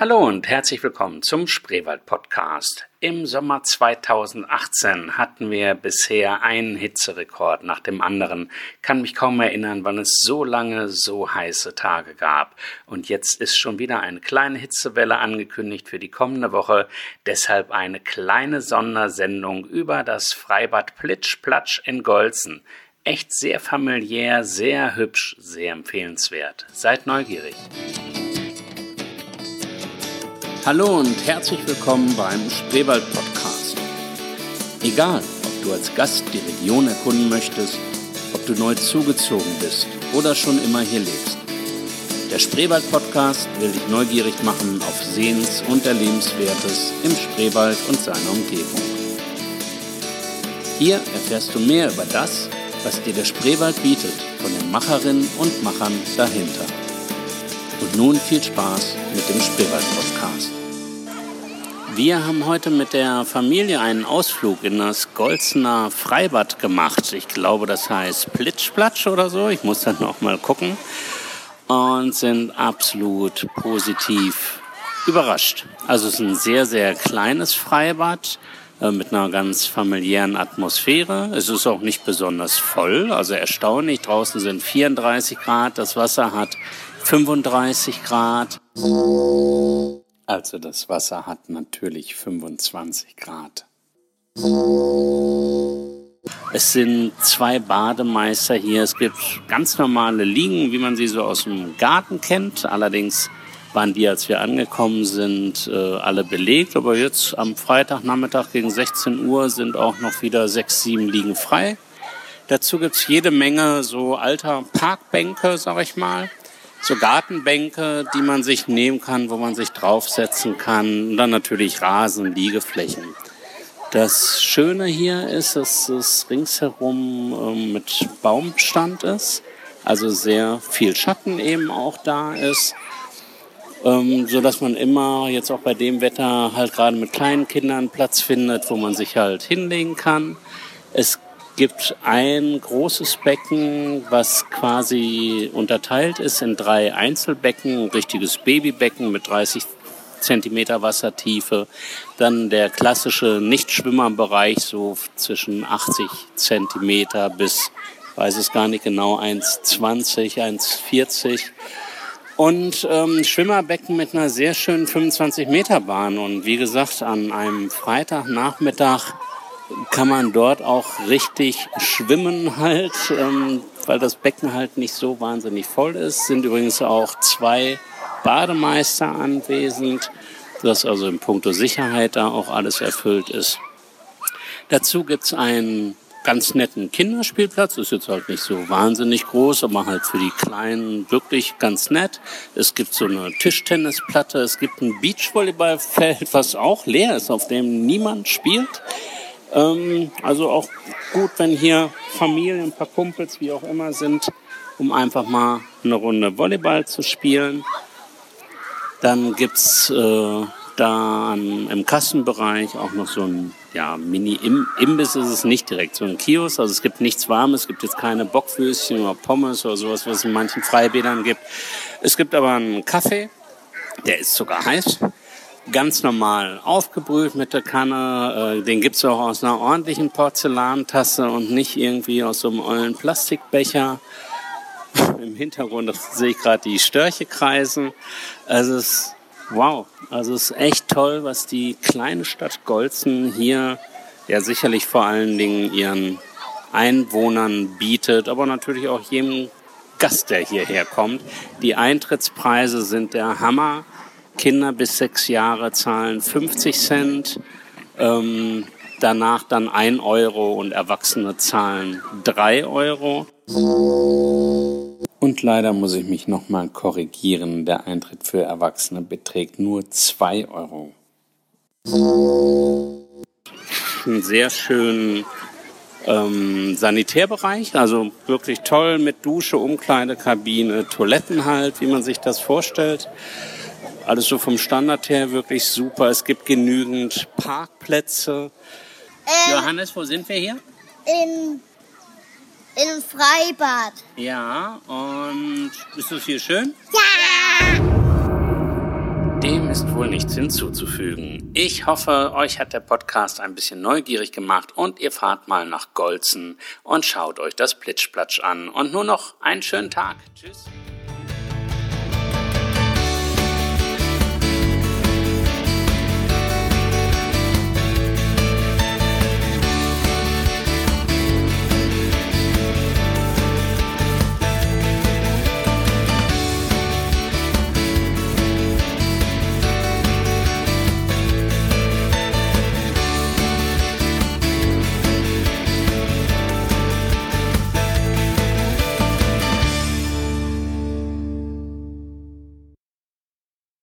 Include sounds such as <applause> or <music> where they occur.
Hallo und herzlich willkommen zum Spreewald Podcast. Im Sommer 2018 hatten wir bisher einen Hitzerekord nach dem anderen. Kann mich kaum erinnern, wann es so lange so heiße Tage gab. Und jetzt ist schon wieder eine kleine Hitzewelle angekündigt für die kommende Woche. Deshalb eine kleine Sondersendung über das Freibad Plitsch Platsch in Golzen. Echt sehr familiär, sehr hübsch, sehr empfehlenswert. Seid neugierig. Hallo und herzlich willkommen beim Spreewald Podcast. Egal, ob du als Gast die Region erkunden möchtest, ob du neu zugezogen bist oder schon immer hier lebst. Der Spreewald Podcast will dich neugierig machen auf Sehens- und Erlebenswertes im Spreewald und seiner Umgebung. Hier erfährst du mehr über das, was dir der Spreewald bietet, von den Macherinnen und Machern dahinter. Und nun viel Spaß mit dem Spreewald-Podcast. Wir haben heute mit der Familie einen Ausflug in das Golzener Freibad gemacht. Ich glaube, das heißt Plitschplatsch oder so. Ich muss dann noch mal gucken. Und sind absolut positiv überrascht. Also es ist ein sehr, sehr kleines Freibad äh, mit einer ganz familiären Atmosphäre. Es ist auch nicht besonders voll, also erstaunlich. Draußen sind 34 Grad, das Wasser hat 35 Grad. Also das Wasser hat natürlich 25 Grad. Es sind zwei Bademeister hier. Es gibt ganz normale Liegen, wie man sie so aus dem Garten kennt. Allerdings waren die, als wir angekommen sind, äh, alle belegt. Aber jetzt am Freitagnachmittag gegen 16 Uhr sind auch noch wieder sechs, sieben Liegen frei. Dazu gibt's jede Menge so alter Parkbänke, sag ich mal so Gartenbänke, die man sich nehmen kann, wo man sich draufsetzen kann. Und dann natürlich Rasen, Liegeflächen. Das Schöne hier ist, dass es ringsherum ähm, mit Baumbestand ist, also sehr viel Schatten eben auch da ist, ähm, so dass man immer jetzt auch bei dem Wetter halt gerade mit kleinen Kindern Platz findet, wo man sich halt hinlegen kann. Es gibt ein großes Becken, was quasi unterteilt ist in drei Einzelbecken, ein richtiges Babybecken mit 30 Zentimeter Wassertiefe. Dann der klassische Nichtschwimmerbereich, so zwischen 80 Zentimeter bis, weiß es gar nicht genau, 1,20, 1,40. Und ähm, Schwimmerbecken mit einer sehr schönen 25 Meter Bahn. Und wie gesagt, an einem Freitagnachmittag kann man dort auch richtig schwimmen halt, ähm, weil das Becken halt nicht so wahnsinnig voll ist. Sind übrigens auch zwei Bademeister anwesend, dass also in puncto Sicherheit da auch alles erfüllt ist. Dazu gibt's einen ganz netten Kinderspielplatz. Ist jetzt halt nicht so wahnsinnig groß, aber halt für die Kleinen wirklich ganz nett. Es gibt so eine Tischtennisplatte. Es gibt ein Beachvolleyballfeld, was auch leer ist, auf dem niemand spielt. Ähm, also auch gut, wenn hier Familien, ein paar Kumpels, wie auch immer sind, um einfach mal eine Runde Volleyball zu spielen. Dann gibt's äh, da im Kassenbereich auch noch so ein ja, Mini-Imbiss ist es nicht direkt, so ein Kiosk. Also es gibt nichts Warmes, es gibt jetzt keine Bockwürstchen oder Pommes oder sowas, was es in manchen Freibädern gibt. Es gibt aber einen Kaffee, der ist sogar heiß ganz normal aufgebrüht mit der Kanne. Äh, den gibt's auch aus einer ordentlichen Porzellantasse und nicht irgendwie aus so einem ollen Plastikbecher. <laughs> Im Hintergrund sehe ich gerade die Störche kreisen. Also es ist wow, also es ist echt toll, was die kleine Stadt Golzen hier ja sicherlich vor allen Dingen ihren Einwohnern bietet, aber natürlich auch jedem Gast, der hierher kommt. Die Eintrittspreise sind der Hammer. Kinder bis sechs Jahre zahlen 50 Cent, ähm, danach dann ein Euro und Erwachsene zahlen drei Euro. Und leider muss ich mich nochmal korrigieren. Der Eintritt für Erwachsene beträgt nur zwei Euro. Einen sehr schönen ähm, Sanitärbereich, also wirklich toll mit Dusche, Umkleidekabine, Toiletten halt, wie man sich das vorstellt. Alles so vom Standard her wirklich super. Es gibt genügend Parkplätze. Ähm, Johannes, wo sind wir hier? In, in Freibad. Ja, und ist das hier schön? Ja! Dem ist wohl nichts hinzuzufügen. Ich hoffe, euch hat der Podcast ein bisschen neugierig gemacht und ihr fahrt mal nach Golzen und schaut euch das Plitschplatsch an. Und nur noch einen schönen Tag. Tschüss.